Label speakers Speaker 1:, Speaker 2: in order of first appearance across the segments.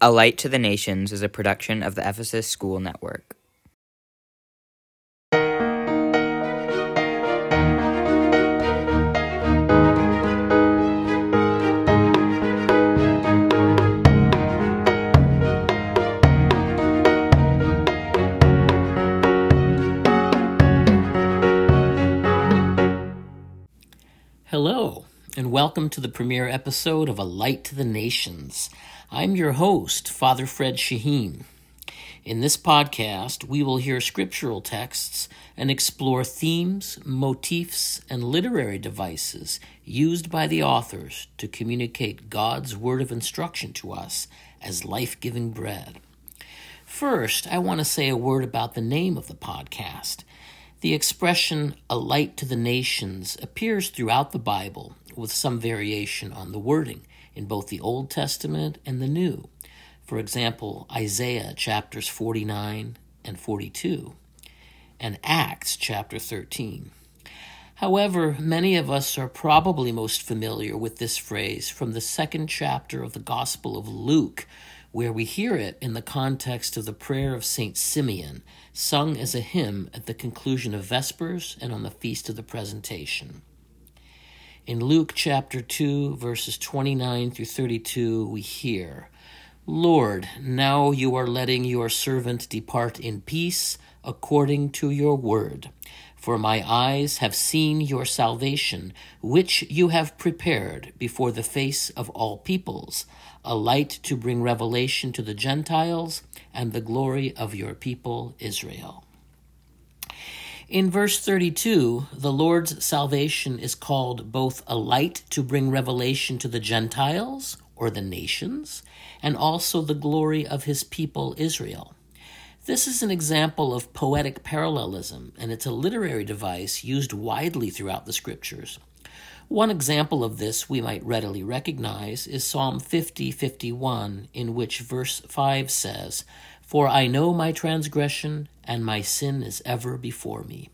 Speaker 1: A Light to the Nations is a production of the Ephesus School Network.
Speaker 2: Hello, and welcome to the premiere episode of A Light to the Nations. I'm your host, Father Fred Shaheen. In this podcast, we will hear scriptural texts and explore themes, motifs, and literary devices used by the authors to communicate God's word of instruction to us as life giving bread. First, I want to say a word about the name of the podcast. The expression, a light to the nations, appears throughout the Bible with some variation on the wording in both the Old Testament and the New. For example, Isaiah chapters 49 and 42, and Acts chapter 13. However, many of us are probably most familiar with this phrase from the second chapter of the Gospel of Luke, where we hear it in the context of the prayer of St. Simeon, sung as a hymn at the conclusion of Vespers and on the Feast of the Presentation. In Luke chapter 2, verses 29 through 32, we hear, Lord, now you are letting your servant depart in peace according to your word. For my eyes have seen your salvation, which you have prepared before the face of all peoples a light to bring revelation to the Gentiles and the glory of your people Israel. In verse 32, the Lord's salvation is called both a light to bring revelation to the Gentiles, or the nations, and also the glory of his people Israel. This is an example of poetic parallelism, and it's a literary device used widely throughout the scriptures. One example of this we might readily recognize is Psalm 50 51, in which verse 5 says, For I know my transgression, and my sin is ever before me.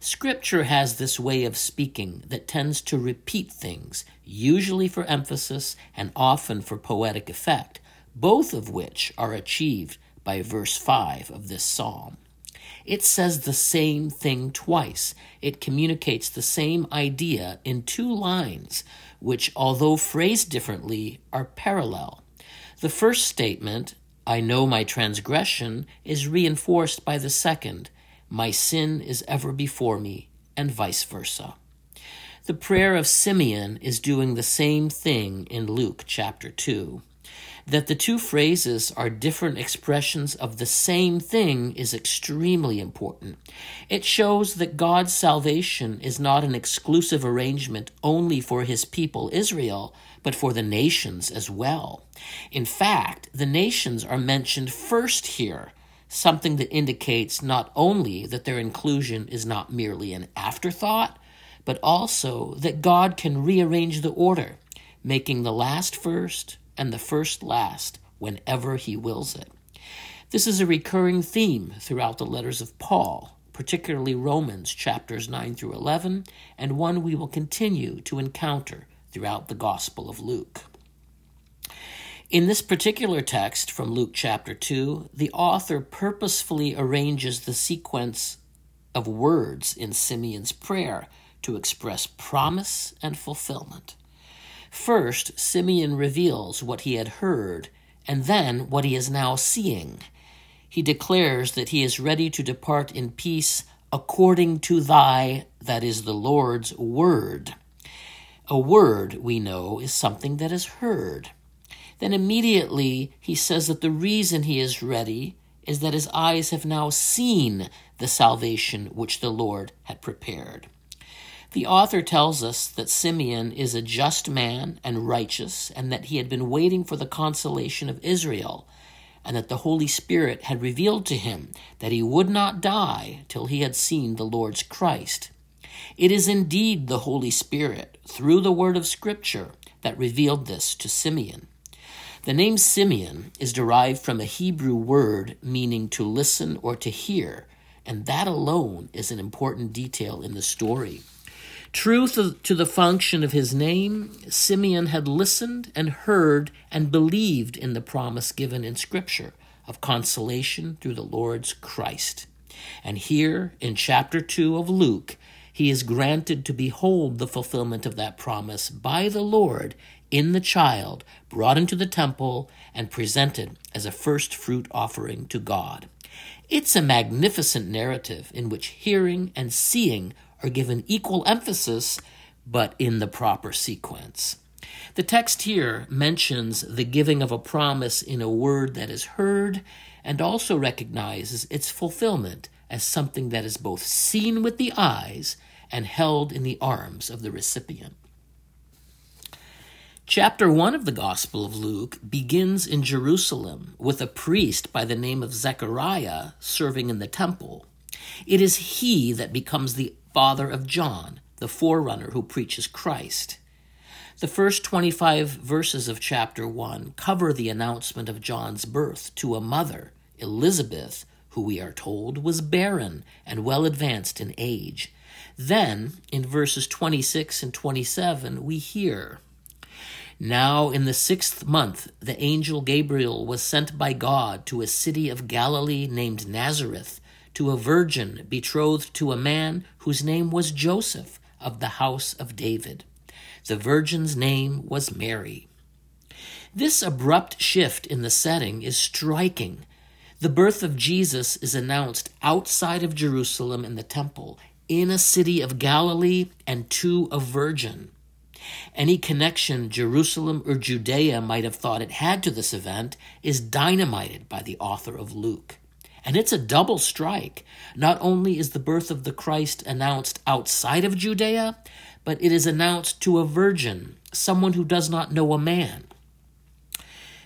Speaker 2: Scripture has this way of speaking that tends to repeat things, usually for emphasis and often for poetic effect, both of which are achieved by verse 5 of this psalm. It says the same thing twice. It communicates the same idea in two lines, which, although phrased differently, are parallel. The first statement, I know my transgression, is reinforced by the second, my sin is ever before me, and vice versa. The prayer of Simeon is doing the same thing in Luke chapter 2. That the two phrases are different expressions of the same thing is extremely important. It shows that God's salvation is not an exclusive arrangement only for his people Israel, but for the nations as well. In fact, the nations are mentioned first here, something that indicates not only that their inclusion is not merely an afterthought, but also that God can rearrange the order, making the last first and the first last whenever he wills it. This is a recurring theme throughout the letters of Paul, particularly Romans chapters 9 through 11, and one we will continue to encounter throughout the Gospel of Luke. In this particular text from Luke chapter 2, the author purposefully arranges the sequence of words in Simeon's prayer to express promise and fulfillment. First, Simeon reveals what he had heard, and then what he is now seeing. He declares that he is ready to depart in peace according to thy, that is the Lord's, word. A word, we know, is something that is heard. Then immediately he says that the reason he is ready is that his eyes have now seen the salvation which the Lord had prepared. The author tells us that Simeon is a just man and righteous, and that he had been waiting for the consolation of Israel, and that the Holy Spirit had revealed to him that he would not die till he had seen the Lord's Christ. It is indeed the Holy Spirit, through the word of Scripture, that revealed this to Simeon. The name Simeon is derived from a Hebrew word meaning to listen or to hear, and that alone is an important detail in the story. True to the function of his name, Simeon had listened and heard and believed in the promise given in Scripture of consolation through the Lord's Christ. And here in chapter 2 of Luke, he is granted to behold the fulfillment of that promise by the Lord in the child brought into the temple and presented as a first fruit offering to God. It's a magnificent narrative in which hearing and seeing are given equal emphasis, but in the proper sequence. The text here mentions the giving of a promise in a word that is heard and also recognizes its fulfillment as something that is both seen with the eyes and held in the arms of the recipient. Chapter 1 of the Gospel of Luke begins in Jerusalem with a priest by the name of Zechariah serving in the temple. It is he that becomes the father of John, the forerunner who preaches Christ. The first 25 verses of chapter 1 cover the announcement of John's birth to a mother, Elizabeth, who we are told was barren and well advanced in age. Then, in verses 26 and 27, we hear now, in the sixth month, the angel Gabriel was sent by God to a city of Galilee named Nazareth, to a virgin betrothed to a man whose name was Joseph of the house of David. The virgin's name was Mary. This abrupt shift in the setting is striking. The birth of Jesus is announced outside of Jerusalem in the temple, in a city of Galilee, and to a virgin. Any connection Jerusalem or Judea might have thought it had to this event is dynamited by the author of Luke. And it's a double strike. Not only is the birth of the Christ announced outside of Judea, but it is announced to a virgin, someone who does not know a man.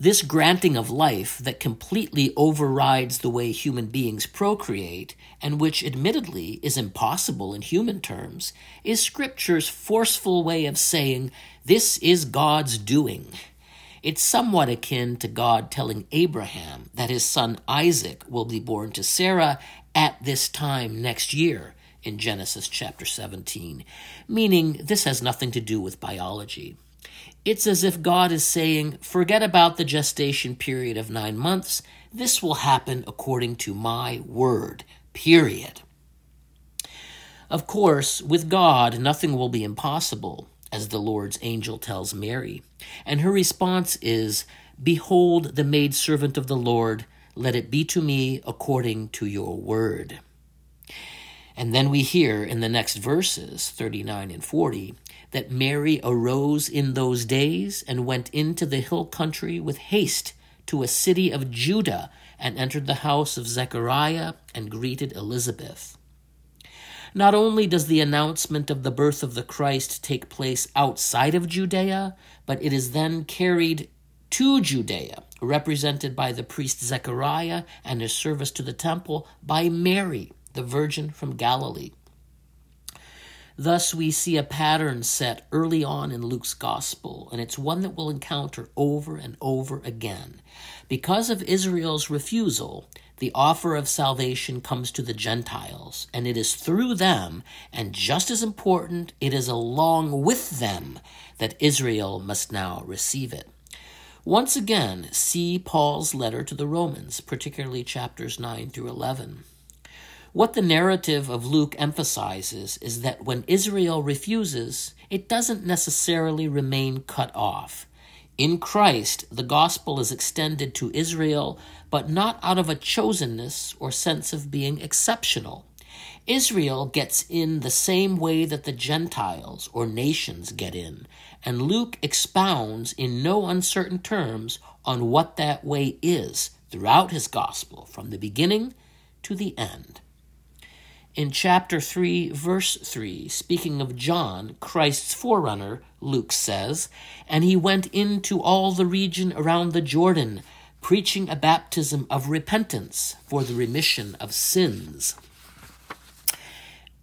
Speaker 2: This granting of life that completely overrides the way human beings procreate, and which admittedly is impossible in human terms, is Scripture's forceful way of saying, This is God's doing. It's somewhat akin to God telling Abraham that his son Isaac will be born to Sarah at this time next year in Genesis chapter 17, meaning this has nothing to do with biology. It's as if God is saying, forget about the gestation period of nine months. This will happen according to my word, period. Of course, with God, nothing will be impossible, as the Lord's angel tells Mary. And her response is, Behold the maidservant of the Lord, let it be to me according to your word. And then we hear in the next verses, 39 and 40, that Mary arose in those days and went into the hill country with haste to a city of Judah and entered the house of Zechariah and greeted Elizabeth. Not only does the announcement of the birth of the Christ take place outside of Judea, but it is then carried to Judea, represented by the priest Zechariah and his service to the temple by Mary, the Virgin from Galilee. Thus, we see a pattern set early on in Luke's gospel, and it's one that we'll encounter over and over again. Because of Israel's refusal, the offer of salvation comes to the Gentiles, and it is through them, and just as important, it is along with them that Israel must now receive it. Once again, see Paul's letter to the Romans, particularly chapters 9 through 11. What the narrative of Luke emphasizes is that when Israel refuses, it doesn't necessarily remain cut off. In Christ, the gospel is extended to Israel, but not out of a chosenness or sense of being exceptional. Israel gets in the same way that the Gentiles or nations get in, and Luke expounds in no uncertain terms on what that way is throughout his gospel, from the beginning to the end. In chapter 3, verse 3, speaking of John, Christ's forerunner, Luke says, And he went into all the region around the Jordan, preaching a baptism of repentance for the remission of sins.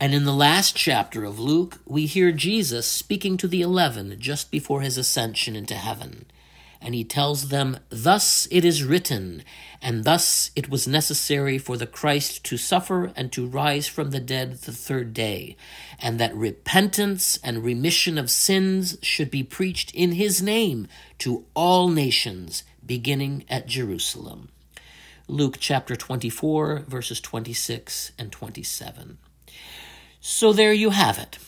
Speaker 2: And in the last chapter of Luke, we hear Jesus speaking to the eleven just before his ascension into heaven. And he tells them, Thus it is written, and thus it was necessary for the Christ to suffer and to rise from the dead the third day, and that repentance and remission of sins should be preached in his name to all nations, beginning at Jerusalem. Luke chapter 24, verses 26 and 27. So there you have it.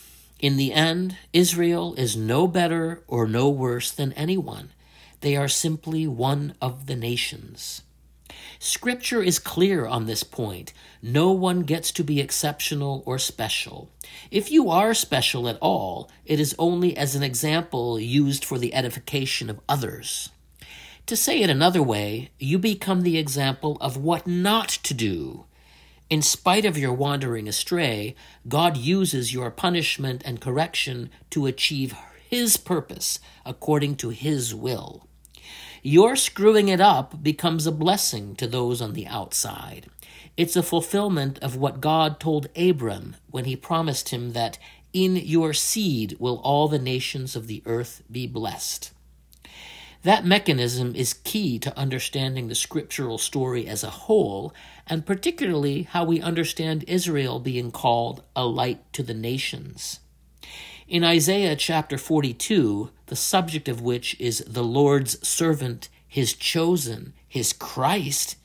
Speaker 2: In the end, Israel is no better or no worse than anyone. They are simply one of the nations. Scripture is clear on this point. No one gets to be exceptional or special. If you are special at all, it is only as an example used for the edification of others. To say it another way, you become the example of what not to do. In spite of your wandering astray, God uses your punishment and correction to achieve His purpose according to His will. Your screwing it up becomes a blessing to those on the outside. It's a fulfillment of what God told Abram when he promised him that in your seed will all the nations of the earth be blessed. That mechanism is key to understanding the scriptural story as a whole, and particularly how we understand Israel being called a light to the nations. In Isaiah chapter 42, the subject of which is the Lord's servant, his chosen, his Christ,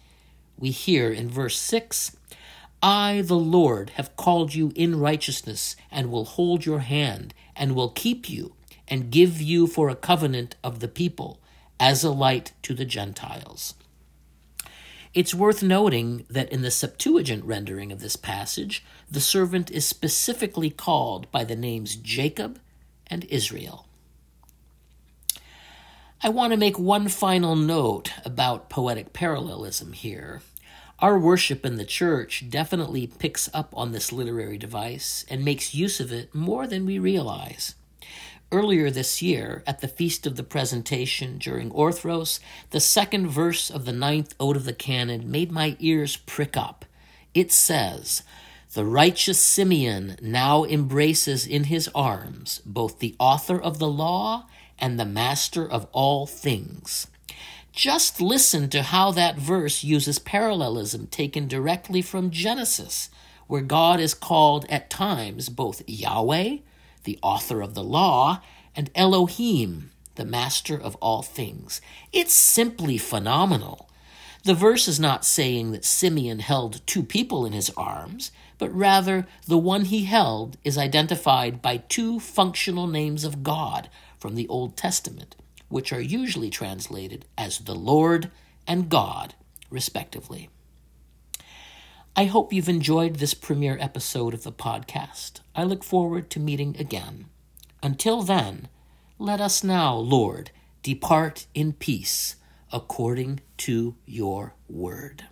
Speaker 2: we hear in verse 6 I, the Lord, have called you in righteousness, and will hold your hand, and will keep you, and give you for a covenant of the people, as a light to the Gentiles. It's worth noting that in the Septuagint rendering of this passage, the servant is specifically called by the names Jacob and Israel. I want to make one final note about poetic parallelism here. Our worship in the church definitely picks up on this literary device and makes use of it more than we realize. Earlier this year, at the Feast of the Presentation during Orthros, the second verse of the ninth ode of the canon made my ears prick up. It says, The righteous Simeon now embraces in his arms both the author of the law and the master of all things. Just listen to how that verse uses parallelism taken directly from Genesis, where God is called at times both Yahweh the author of the law, and Elohim, the master of all things. It's simply phenomenal. The verse is not saying that Simeon held two people in his arms, but rather the one he held is identified by two functional names of God from the Old Testament, which are usually translated as the Lord and God, respectively. I hope you've enjoyed this premiere episode of the podcast. I look forward to meeting again. Until then, let us now, Lord, depart in peace according to your word.